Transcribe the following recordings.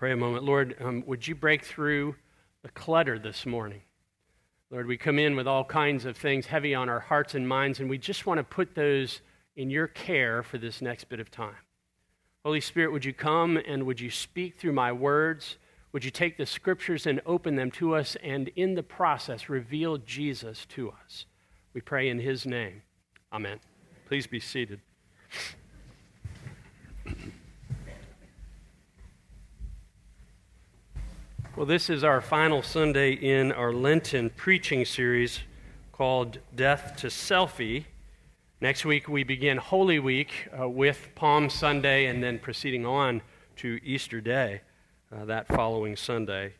pray a moment. Lord, um, would you break through the clutter this morning? Lord, we come in with all kinds of things heavy on our hearts and minds, and we just want to put those in your care for this next bit of time. Holy Spirit, would you come and would you speak through my words? Would you take the scriptures and open them to us, and in the process, reveal Jesus to us? We pray in his name. Amen. Please be seated. Well, this is our final Sunday in our Lenten preaching series called Death to Selfie. Next week, we begin Holy Week uh, with Palm Sunday and then proceeding on to Easter Day uh, that following Sunday.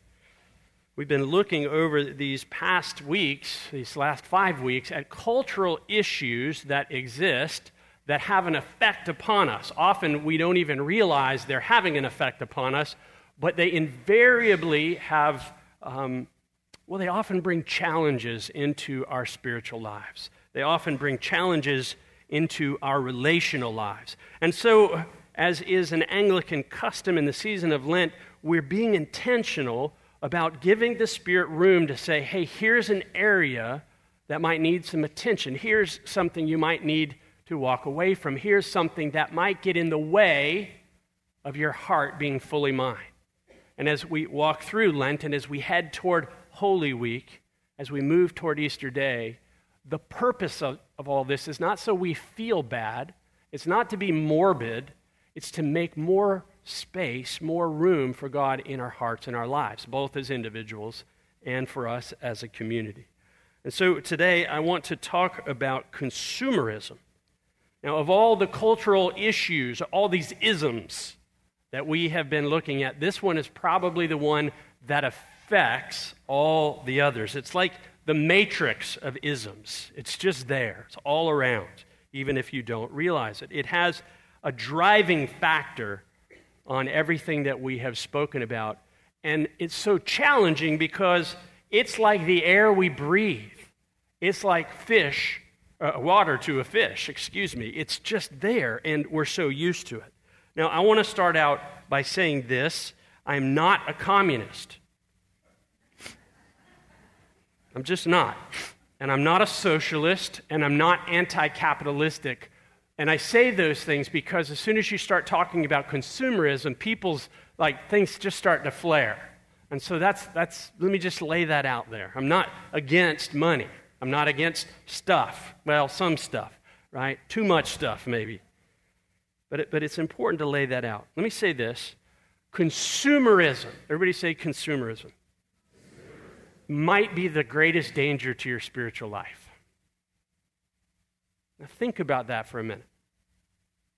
We've been looking over these past weeks, these last five weeks, at cultural issues that exist that have an effect upon us. Often we don't even realize they're having an effect upon us but they invariably have, um, well, they often bring challenges into our spiritual lives. They often bring challenges into our relational lives. And so, as is an Anglican custom in the season of Lent, we're being intentional about giving the Spirit room to say, hey, here's an area that might need some attention. Here's something you might need to walk away from. Here's something that might get in the way of your heart being fully mine. And as we walk through Lent and as we head toward Holy Week, as we move toward Easter Day, the purpose of, of all this is not so we feel bad, it's not to be morbid, it's to make more space, more room for God in our hearts and our lives, both as individuals and for us as a community. And so today I want to talk about consumerism. Now, of all the cultural issues, all these isms that we have been looking at, this one is probably the one that affects all the others. It's like the matrix of isms, it's just there, it's all around, even if you don't realize it. It has a driving factor on everything that we have spoken about. And it's so challenging because it's like the air we breathe. It's like fish, uh, water to a fish, excuse me. It's just there, and we're so used to it. Now, I want to start out by saying this I'm not a communist. I'm just not. And I'm not a socialist, and I'm not anti capitalistic. And I say those things because as soon as you start talking about consumerism, people's like things just start to flare. And so that's, that's let me just lay that out there. I'm not against money. I'm not against stuff. Well, some stuff, right? Too much stuff, maybe. But, it, but it's important to lay that out. Let me say this consumerism, everybody say consumerism, might be the greatest danger to your spiritual life. Now, think about that for a minute.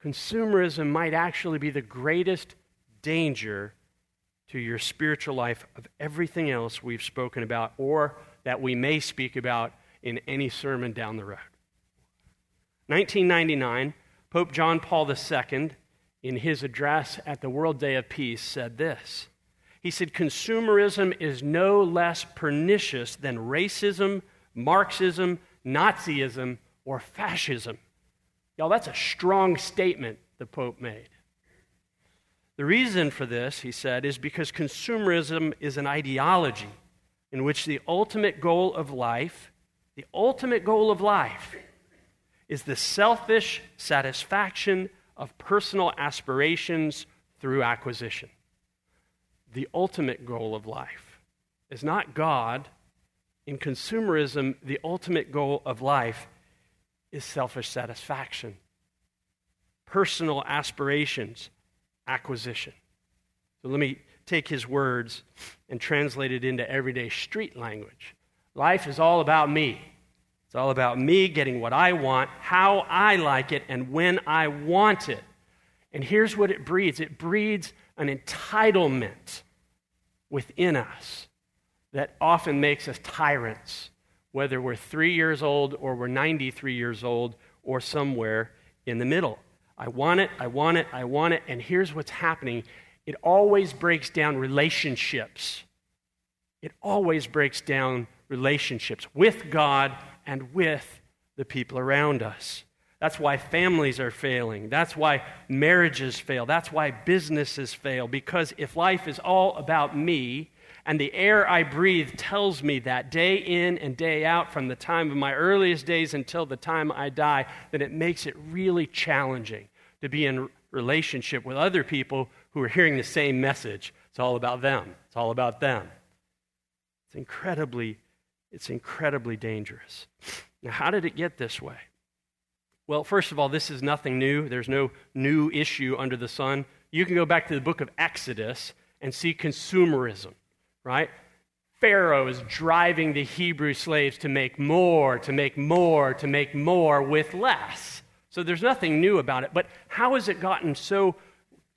Consumerism might actually be the greatest danger to your spiritual life of everything else we've spoken about or that we may speak about in any sermon down the road. 1999, Pope John Paul II, in his address at the World Day of Peace, said this. He said, Consumerism is no less pernicious than racism, Marxism, Nazism, or fascism. Y'all, that's a strong statement the Pope made. The reason for this, he said, is because consumerism is an ideology in which the ultimate goal of life, the ultimate goal of life, is the selfish satisfaction of personal aspirations through acquisition. The ultimate goal of life is not God. In consumerism, the ultimate goal of life is selfish satisfaction, personal aspirations, acquisition. So let me take his words and translate it into everyday street language. Life is all about me. It's all about me getting what I want, how I like it, and when I want it. And here's what it breeds it breeds an entitlement within us that often makes us tyrants, whether we're three years old or we're 93 years old or somewhere in the middle. I want it, I want it, I want it. And here's what's happening it always breaks down relationships. It always breaks down relationships with God and with the people around us. That's why families are failing. That's why marriages fail. That's why businesses fail. Because if life is all about me, and the air I breathe tells me that day in and day out, from the time of my earliest days until the time I die, then it makes it really challenging to be in relationship with other people who are hearing the same message. It's all about them. It's all about them. It's incredibly, it's incredibly dangerous. Now, how did it get this way? Well, first of all, this is nothing new. There's no new issue under the sun. You can go back to the book of Exodus and see consumerism right? Pharaoh is driving the Hebrew slaves to make more, to make more, to make more with less. So there's nothing new about it. But how has it gotten so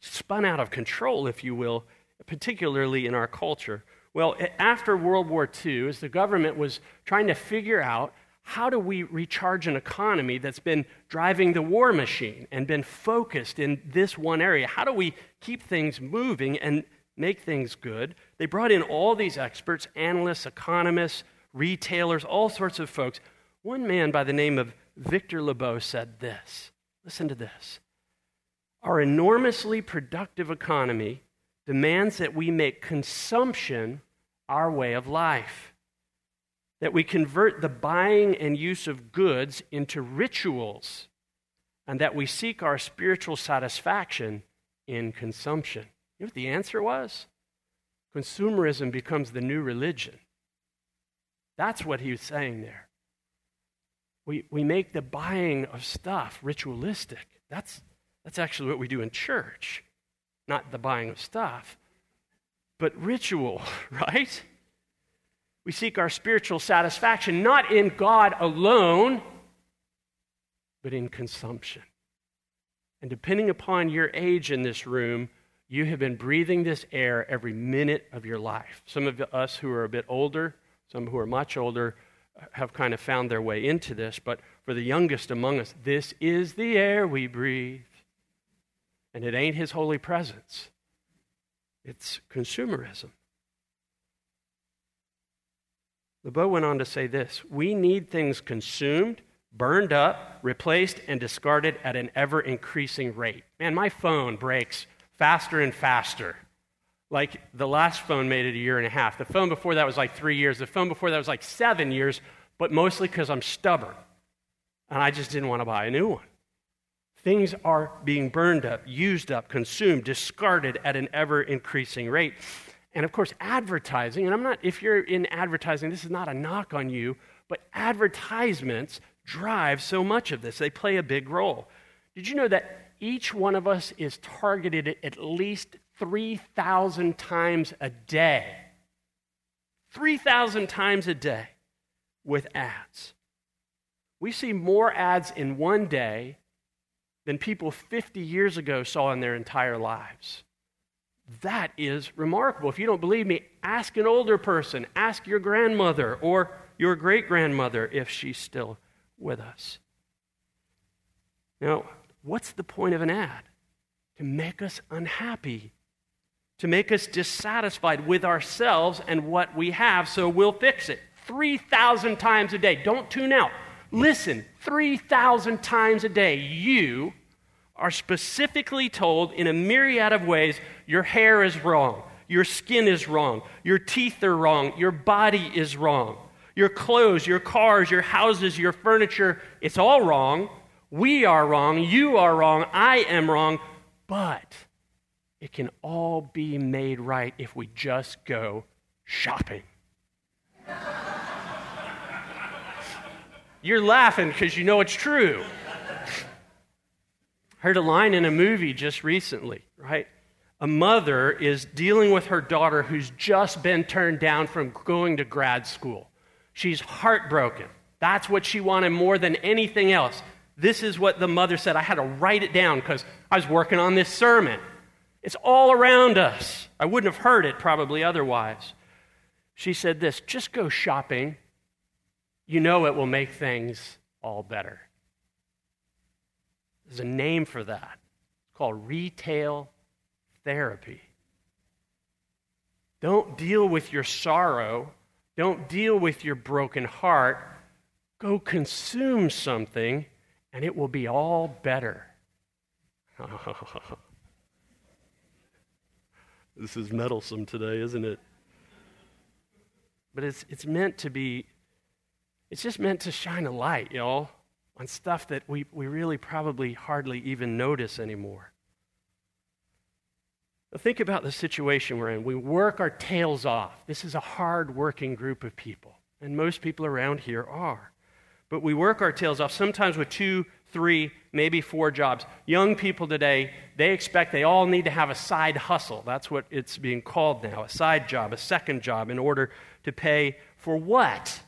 spun out of control, if you will, particularly in our culture? Well, after World War II, as the government was trying to figure out how do we recharge an economy that's been driving the war machine and been focused in this one area? How do we keep things moving and make things good. They brought in all these experts, analysts, economists, retailers, all sorts of folks. One man by the name of Victor Lebow said this listen to this. Our enormously productive economy demands that we make consumption our way of life, that we convert the buying and use of goods into rituals, and that we seek our spiritual satisfaction in consumption. You know what the answer was? Consumerism becomes the new religion. That's what he was saying there. We, we make the buying of stuff ritualistic. That's, that's actually what we do in church, not the buying of stuff, but ritual, right? We seek our spiritual satisfaction not in God alone, but in consumption. And depending upon your age in this room, you have been breathing this air every minute of your life. Some of us who are a bit older, some who are much older, have kind of found their way into this. But for the youngest among us, this is the air we breathe. And it ain't his holy presence, it's consumerism. Lebow went on to say this We need things consumed, burned up, replaced, and discarded at an ever increasing rate. Man, my phone breaks faster and faster. Like the last phone made it a year and a half. The phone before that was like three years. The phone before that was like seven years, but mostly because I'm stubborn. And I just didn't want to buy a new one. Things are being burned up, used up, consumed, discarded at an ever increasing rate. And of course, advertising, and I'm not, if you're in advertising, this is not a knock on you, but advertisements drive so much of this. They play a big role. Did you know that each one of us is targeted at least 3,000 times a day. 3,000 times a day with ads. We see more ads in one day than people 50 years ago saw in their entire lives. That is remarkable. If you don't believe me, ask an older person, ask your grandmother or your great grandmother if she's still with us. Now, What's the point of an ad? To make us unhappy, to make us dissatisfied with ourselves and what we have, so we'll fix it. 3,000 times a day. Don't tune out. Listen, 3,000 times a day, you are specifically told in a myriad of ways your hair is wrong, your skin is wrong, your teeth are wrong, your body is wrong, your clothes, your cars, your houses, your furniture, it's all wrong. We are wrong. You are wrong. I am wrong. But it can all be made right if we just go shopping. You're laughing because you know it's true. I heard a line in a movie just recently, right? A mother is dealing with her daughter who's just been turned down from going to grad school. She's heartbroken. That's what she wanted more than anything else. This is what the mother said. I had to write it down because I was working on this sermon. It's all around us. I wouldn't have heard it probably otherwise. She said this just go shopping. You know it will make things all better. There's a name for that. It's called retail therapy. Don't deal with your sorrow. Don't deal with your broken heart. Go consume something and it will be all better. this is meddlesome today, isn't it? But it's, it's meant to be, it's just meant to shine a light, y'all, on stuff that we, we really probably hardly even notice anymore. Think about the situation we're in. We work our tails off. This is a hard working group of people, and most people around here are. But we work our tails off, sometimes with two, three, maybe four jobs. Young people today, they expect they all need to have a side hustle. That's what it's being called now a side job, a second job, in order to pay for what?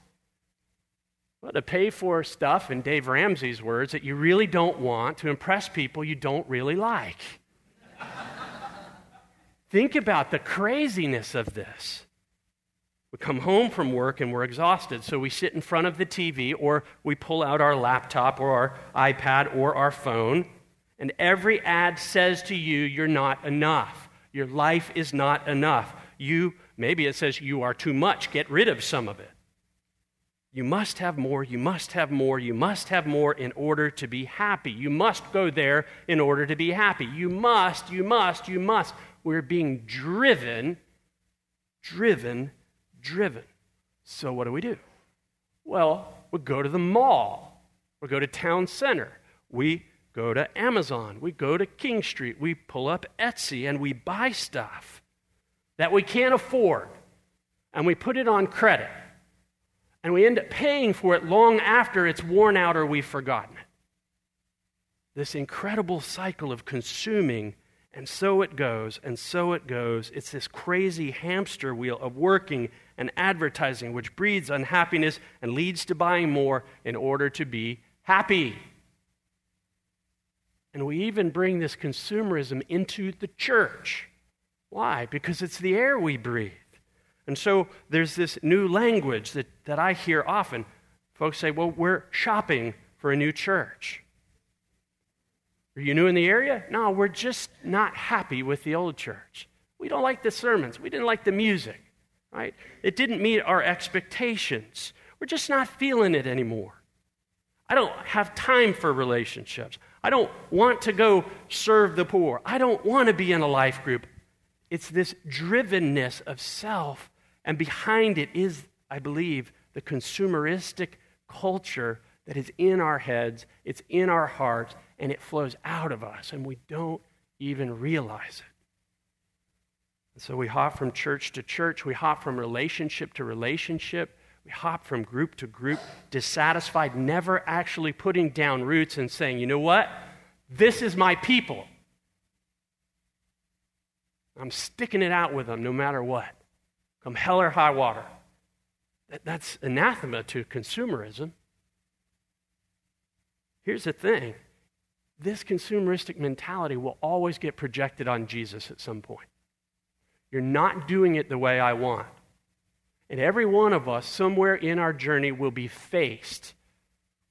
Well, to pay for stuff, in Dave Ramsey's words, that you really don't want to impress people you don't really like. Think about the craziness of this. We come home from work and we're exhausted, so we sit in front of the TV or we pull out our laptop or our iPad or our phone, and every ad says to you, You're not enough. Your life is not enough. You, maybe it says, You are too much. Get rid of some of it. You must have more, you must have more, you must have more in order to be happy. You must go there in order to be happy. You must, you must, you must. We're being driven, driven, driven. So what do we do? Well, we go to the mall, we go to town center, we go to Amazon, we go to King Street, we pull up Etsy, and we buy stuff that we can't afford, and we put it on credit. And we end up paying for it long after it's worn out or we've forgotten it. This incredible cycle of consuming and so it goes, and so it goes. It's this crazy hamster wheel of working and advertising, which breeds unhappiness and leads to buying more in order to be happy. And we even bring this consumerism into the church. Why? Because it's the air we breathe. And so there's this new language that, that I hear often. Folks say, well, we're shopping for a new church. Are you new in the area? No, we're just not happy with the old church. We don't like the sermons. We didn't like the music, right? It didn't meet our expectations. We're just not feeling it anymore. I don't have time for relationships. I don't want to go serve the poor. I don't want to be in a life group. It's this drivenness of self, and behind it is, I believe, the consumeristic culture that is in our heads, it's in our hearts, and it flows out of us, and we don't even realize it. And so we hop from church to church, we hop from relationship to relationship, we hop from group to group, dissatisfied, never actually putting down roots and saying, you know what? This is my people. I'm sticking it out with them no matter what. Hell or high water. That's anathema to consumerism. Here's the thing this consumeristic mentality will always get projected on Jesus at some point. You're not doing it the way I want. And every one of us, somewhere in our journey, will be faced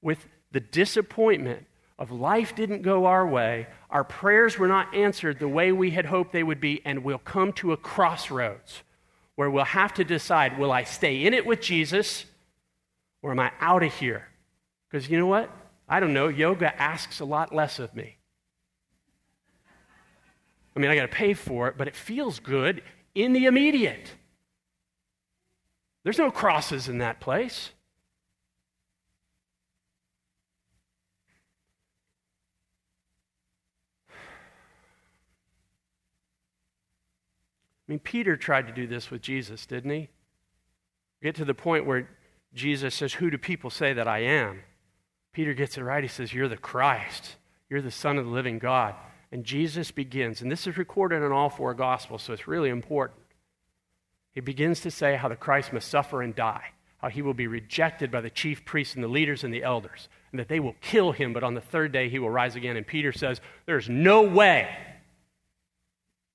with the disappointment of life didn't go our way, our prayers were not answered the way we had hoped they would be, and we'll come to a crossroads where we'll have to decide will I stay in it with Jesus or am I out of here? Because you know what? I don't know, yoga asks a lot less of me. I mean, I got to pay for it, but it feels good in the immediate. There's no crosses in that place. I mean, Peter tried to do this with Jesus, didn't he? Get to the point where Jesus says, Who do people say that I am? Peter gets it right. He says, You're the Christ. You're the Son of the living God. And Jesus begins, and this is recorded in all four Gospels, so it's really important. He begins to say how the Christ must suffer and die, how he will be rejected by the chief priests and the leaders and the elders, and that they will kill him, but on the third day he will rise again. And Peter says, There's no way.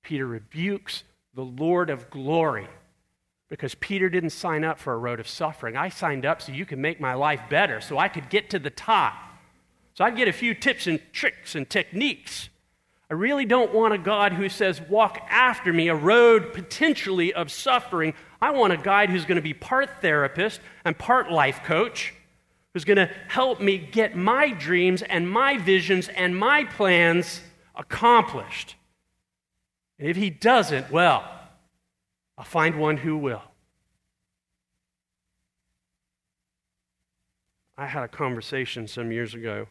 Peter rebukes the Lord of glory because Peter didn't sign up for a road of suffering. I signed up so you can make my life better, so I could get to the top. So I'd get a few tips and tricks and techniques. I really don't want a God who says, Walk after me, a road potentially of suffering. I want a guide who's going to be part therapist and part life coach, who's going to help me get my dreams and my visions and my plans accomplished. And if he doesn't, well, I'll find one who will. I had a conversation some years ago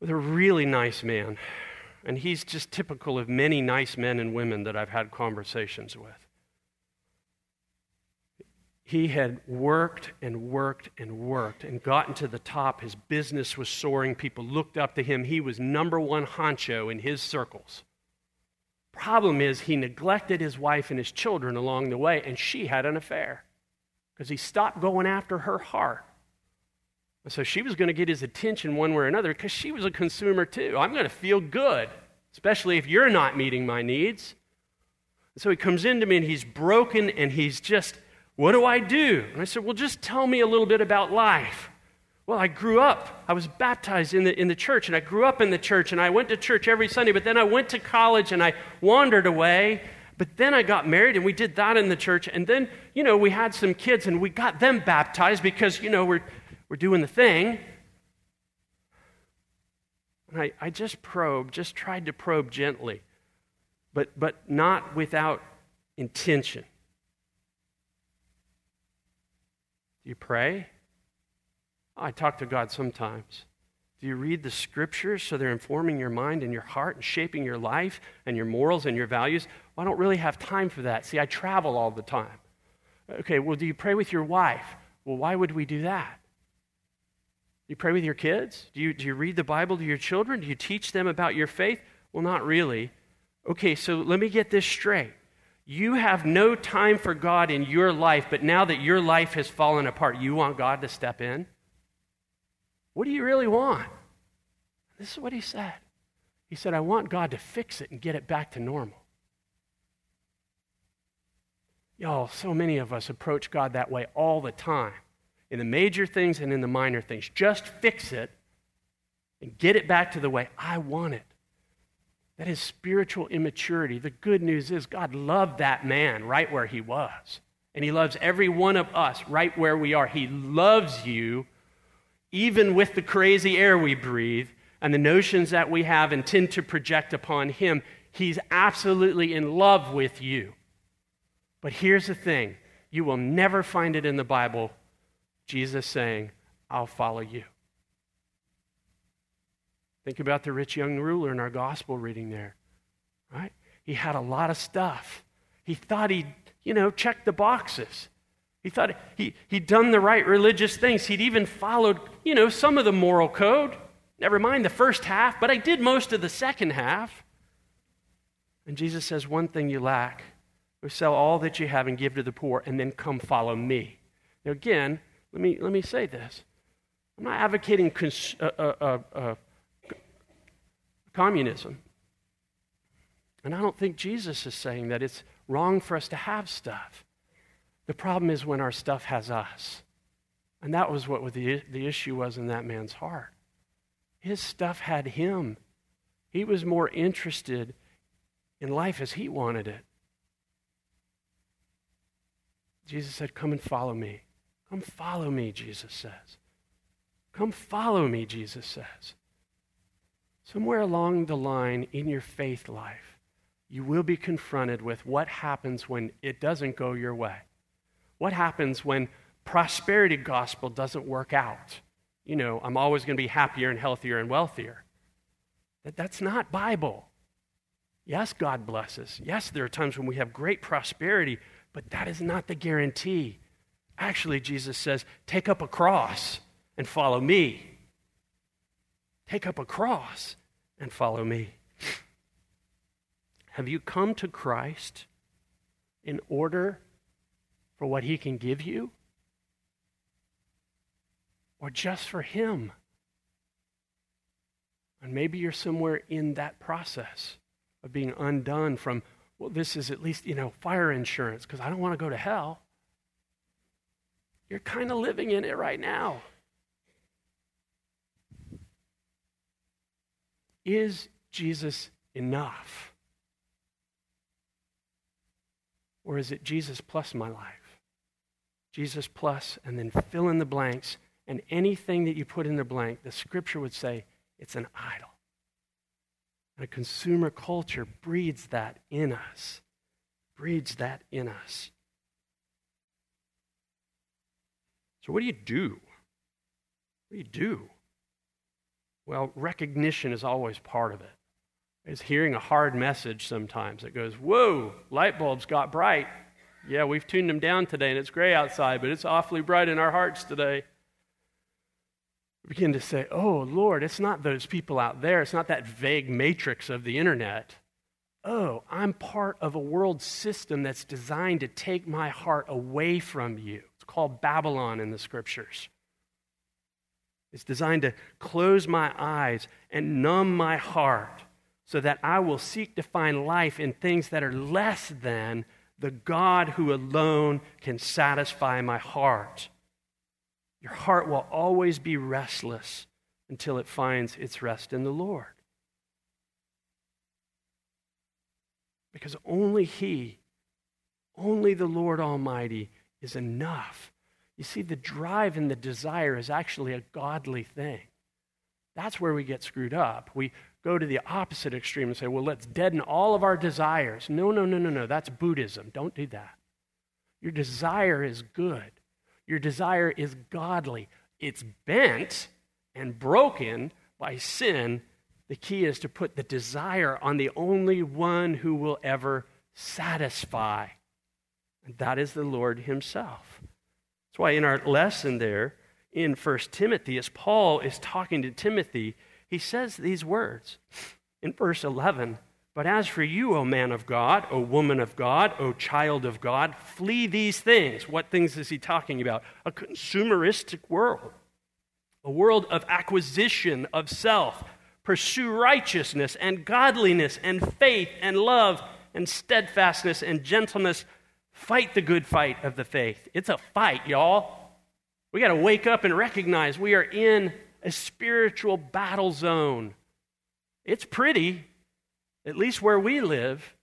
with a really nice man. And he's just typical of many nice men and women that I've had conversations with. He had worked and worked and worked and gotten to the top. His business was soaring. People looked up to him. He was number one honcho in his circles. Problem is, he neglected his wife and his children along the way, and she had an affair because he stopped going after her heart. So she was going to get his attention one way or another because she was a consumer too. I'm going to feel good, especially if you're not meeting my needs. so he comes into me and he's broken and he's just, what do I do? And I said, well, just tell me a little bit about life. Well, I grew up. I was baptized in the, in the church, and I grew up in the church, and I went to church every Sunday, but then I went to college and I wandered away. But then I got married, and we did that in the church. And then, you know, we had some kids, and we got them baptized because, you know, we're we're doing the thing. And I, I just probed, just tried to probe gently, but, but not without intention. Do you pray? I talk to God sometimes. Do you read the scriptures so they're informing your mind and your heart and shaping your life and your morals and your values? Well, I don't really have time for that. See, I travel all the time. Okay, well, do you pray with your wife? Well, why would we do that? you pray with your kids? Do you, do you read the Bible to your children? Do you teach them about your faith? Well, not really. Okay, so let me get this straight. You have no time for God in your life, but now that your life has fallen apart, you want God to step in? What do you really want? This is what he said. He said, I want God to fix it and get it back to normal. Y'all, so many of us approach God that way all the time in the major things and in the minor things. Just fix it and get it back to the way I want it. That is spiritual immaturity. The good news is God loved that man right where he was. And he loves every one of us right where we are. He loves you even with the crazy air we breathe and the notions that we have and tend to project upon him. He's absolutely in love with you. But here's the thing you will never find it in the Bible Jesus saying, I'll follow you. Think about the rich young ruler in our gospel reading there, right? He had a lot of stuff. He thought he'd, you know, checked the boxes. He thought he, he'd done the right religious things. He'd even followed, you know, some of the moral code. Never mind the first half, but I did most of the second half. And Jesus says, One thing you lack. Go sell all that you have and give to the poor, and then come follow me. Now, again, let me, let me say this. I'm not advocating cons- uh, uh, uh, uh communism. And I don't think Jesus is saying that it's wrong for us to have stuff. The problem is when our stuff has us. And that was what the, the issue was in that man's heart. His stuff had him. He was more interested in life as he wanted it. Jesus said, Come and follow me. Come follow me, Jesus says. Come follow me, Jesus says. Somewhere along the line in your faith life, you will be confronted with what happens when it doesn't go your way. What happens when prosperity gospel doesn't work out? You know, I'm always going to be happier and healthier and wealthier. That, that's not Bible. Yes, God blesses. Yes, there are times when we have great prosperity, but that is not the guarantee. Actually, Jesus says, take up a cross and follow me. Take up a cross and follow me. Have you come to Christ in order for what he can give you? Or just for him? And maybe you're somewhere in that process of being undone from, well, this is at least, you know, fire insurance because I don't want to go to hell. You're kind of living in it right now. Is Jesus enough? Or is it Jesus plus my life? Jesus plus, and then fill in the blanks and anything that you put in the blank, the scripture would say it's an idol. And a consumer culture breeds that in us, breeds that in us. So, what do you do? What do you do? Well, recognition is always part of it. It's hearing a hard message sometimes that goes, Whoa, light bulbs got bright. Yeah, we've tuned them down today and it's gray outside, but it's awfully bright in our hearts today. We begin to say, Oh, Lord, it's not those people out there. It's not that vague matrix of the internet. Oh, I'm part of a world system that's designed to take my heart away from you. It's called Babylon in the scriptures. It's designed to close my eyes and numb my heart so that I will seek to find life in things that are less than the God who alone can satisfy my heart. Your heart will always be restless until it finds its rest in the Lord. Because only He, only the Lord Almighty is enough. You see, the drive and the desire is actually a godly thing. That's where we get screwed up. We go to the opposite extreme and say, well, let's deaden all of our desires. No, no, no, no, no. That's Buddhism. Don't do that. Your desire is good, your desire is godly. It's bent and broken by sin. The key is to put the desire on the only one who will ever satisfy. And that is the Lord Himself. That's why in our lesson there in 1 Timothy, as Paul is talking to Timothy, he says these words in verse 11 But as for you, O man of God, O woman of God, O child of God, flee these things. What things is he talking about? A consumeristic world, a world of acquisition of self. Pursue righteousness and godliness and faith and love and steadfastness and gentleness. Fight the good fight of the faith. It's a fight, y'all. We got to wake up and recognize we are in a spiritual battle zone. It's pretty, at least where we live,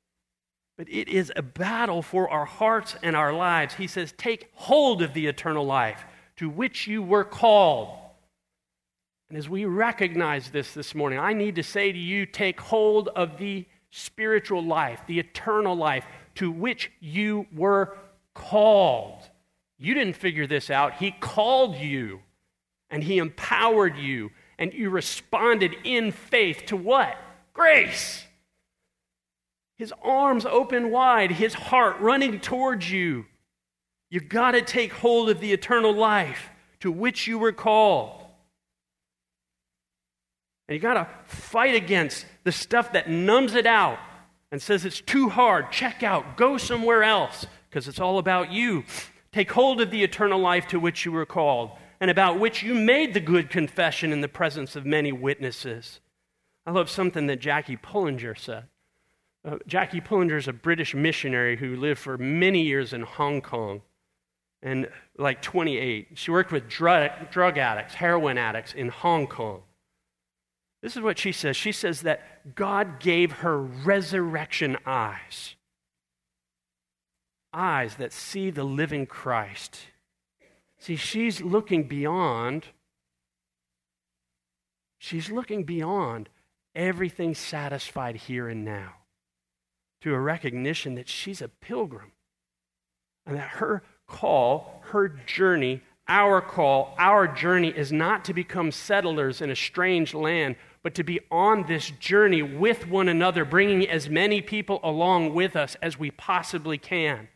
but it is a battle for our hearts and our lives. He says, Take hold of the eternal life to which you were called. And as we recognize this this morning, I need to say to you, take hold of the spiritual life, the eternal life to which you were called. You didn't figure this out, He called you and He empowered you, and you responded in faith to what? Grace. His arms open wide, His heart running towards you. You've got to take hold of the eternal life to which you were called. And you got to fight against the stuff that numbs it out and says it's too hard. Check out, go somewhere else because it's all about you. Take hold of the eternal life to which you were called and about which you made the good confession in the presence of many witnesses. I love something that Jackie Pullinger said. Uh, Jackie Pullinger is a British missionary who lived for many years in Hong Kong and like 28. She worked with drug, drug addicts, heroin addicts in Hong Kong. This is what she says. She says that God gave her resurrection eyes, eyes that see the living Christ. See, she's looking beyond, she's looking beyond everything satisfied here and now to a recognition that she's a pilgrim and that her call, her journey, our call, our journey is not to become settlers in a strange land, but to be on this journey with one another, bringing as many people along with us as we possibly can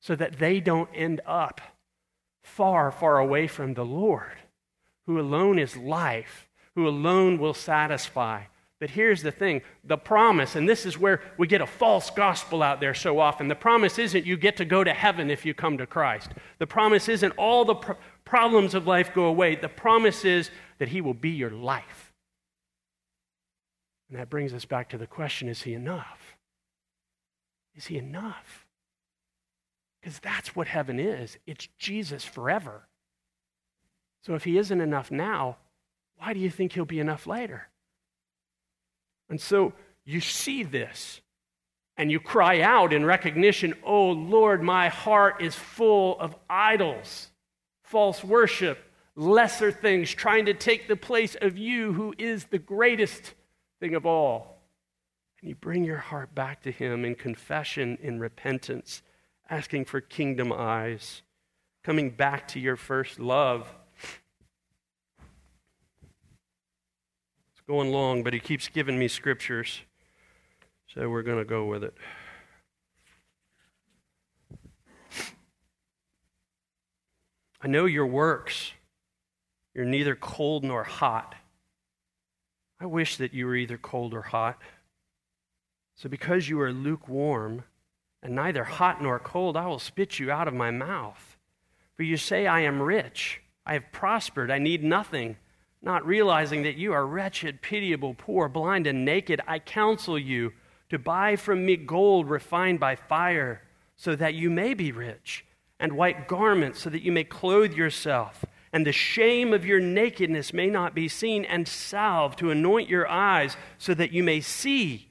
so that they don't end up far, far away from the Lord, who alone is life, who alone will satisfy. But here's the thing the promise, and this is where we get a false gospel out there so often. The promise isn't you get to go to heaven if you come to Christ. The promise isn't all the pr- problems of life go away. The promise is that He will be your life. And that brings us back to the question is He enough? Is He enough? Because that's what heaven is it's Jesus forever. So if he isn't enough now, why do you think he'll be enough later? And so you see this and you cry out in recognition, Oh Lord, my heart is full of idols, false worship, lesser things, trying to take the place of you, who is the greatest thing of all. And you bring your heart back to Him in confession, in repentance, asking for kingdom eyes, coming back to your first love. It's going long, but He keeps giving me scriptures, so we're going to go with it. I know your works. You're neither cold nor hot. I wish that you were either cold or hot. So, because you are lukewarm and neither hot nor cold, I will spit you out of my mouth. For you say, I am rich, I have prospered, I need nothing, not realizing that you are wretched, pitiable, poor, blind, and naked. I counsel you to buy from me gold refined by fire, so that you may be rich and white garments so that you may clothe yourself, and the shame of your nakedness may not be seen, and salve to anoint your eyes so that you may see.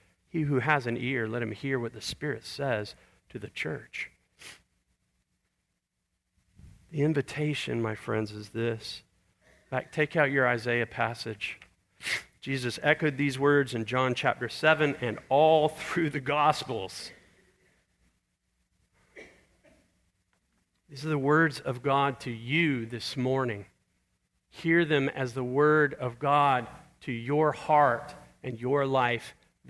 He who has an ear, let him hear what the Spirit says to the church. The invitation, my friends, is this. Back, take out your Isaiah passage. Jesus echoed these words in John chapter 7 and all through the Gospels. These are the words of God to you this morning. Hear them as the word of God to your heart and your life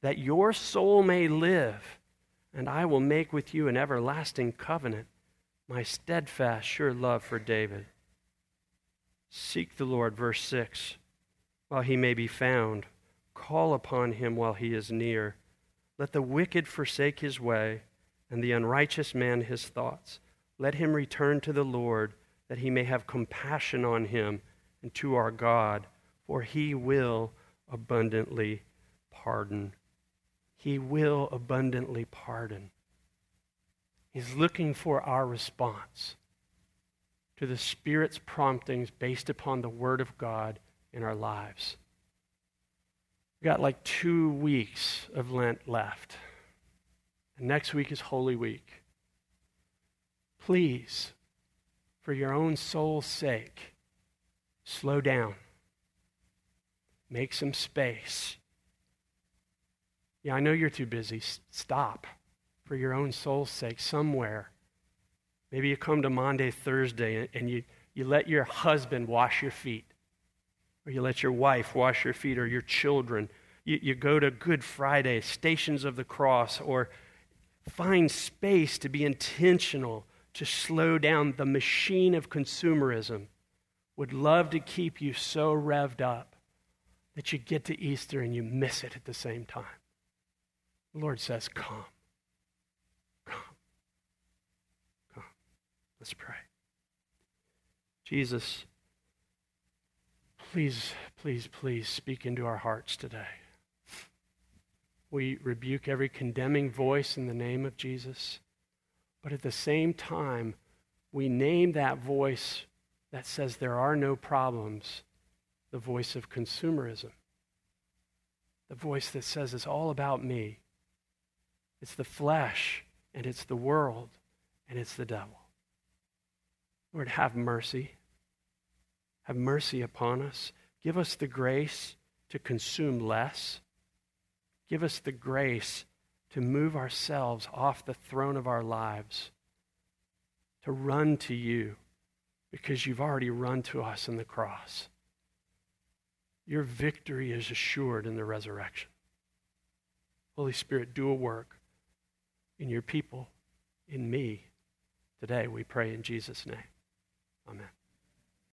that your soul may live, and I will make with you an everlasting covenant, my steadfast, sure love for David. Seek the Lord, verse 6, while he may be found. Call upon him while he is near. Let the wicked forsake his way, and the unrighteous man his thoughts. Let him return to the Lord, that he may have compassion on him and to our God, for he will abundantly pardon. He will abundantly pardon. He's looking for our response to the Spirit's promptings based upon the Word of God in our lives. We've got like two weeks of Lent left. And next week is Holy Week. Please, for your own soul's sake, slow down. Make some space. Yeah, I know you're too busy. Stop for your own soul's sake somewhere. Maybe you come to Maundy, Thursday, and you, you let your husband wash your feet, or you let your wife wash your feet, or your children. You, you go to Good Friday, Stations of the Cross, or find space to be intentional to slow down the machine of consumerism would love to keep you so revved up that you get to Easter and you miss it at the same time. The Lord says, Come. Come. Come. Let's pray. Jesus, please, please, please speak into our hearts today. We rebuke every condemning voice in the name of Jesus. But at the same time, we name that voice that says there are no problems the voice of consumerism. The voice that says it's all about me. It's the flesh, and it's the world, and it's the devil. Lord, have mercy. Have mercy upon us. Give us the grace to consume less. Give us the grace to move ourselves off the throne of our lives, to run to you because you've already run to us in the cross. Your victory is assured in the resurrection. Holy Spirit, do a work in your people, in me today, we pray in Jesus' name. Amen.